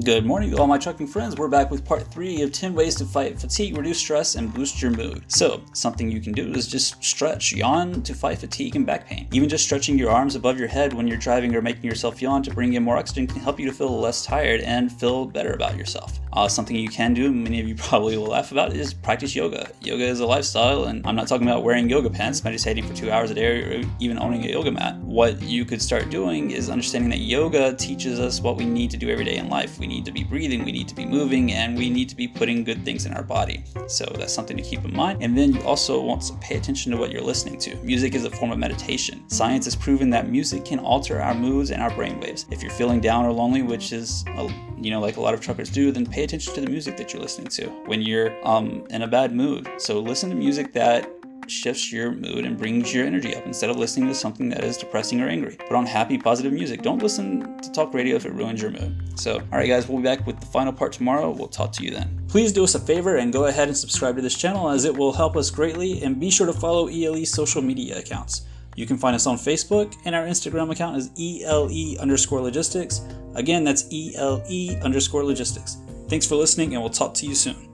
Good morning all my trucking friends. We're back with part three of 10 ways to fight fatigue, reduce stress, and boost your mood. So, something you can do is just stretch, yawn to fight fatigue and back pain. Even just stretching your arms above your head when you're driving or making yourself yawn to bring in more oxygen can help you to feel less tired and feel better about yourself. Uh, something you can do, many of you probably will laugh about, is practice yoga. Yoga is a lifestyle, and I'm not talking about wearing yoga pants, meditating for two hours a day, or even owning a yoga mat. What you could start doing is understanding that yoga teaches us what we need to do every day in life. We need to be breathing, we need to be moving, and we need to be putting good things in our body. So that's something to keep in mind. And then you also want to pay attention to what you're listening to. Music is a form of meditation. Science has proven that music can alter our moods and our brain waves. If you're feeling down or lonely, which is, you know, like a lot of truckers do, then pay attention to the music that you're listening to when you're um, in a bad mood. So listen to music that shifts your mood and brings your energy up instead of listening to something that is depressing or angry. Put on happy, positive music. Don't listen to talk radio if it ruins your mood. So, all right, guys, we'll be back with the final part tomorrow. We'll talk to you then. Please do us a favor and go ahead and subscribe to this channel as it will help us greatly. And be sure to follow ELE's social media accounts. You can find us on Facebook, and our Instagram account is ELE underscore logistics. Again, that's ELE underscore logistics. Thanks for listening, and we'll talk to you soon.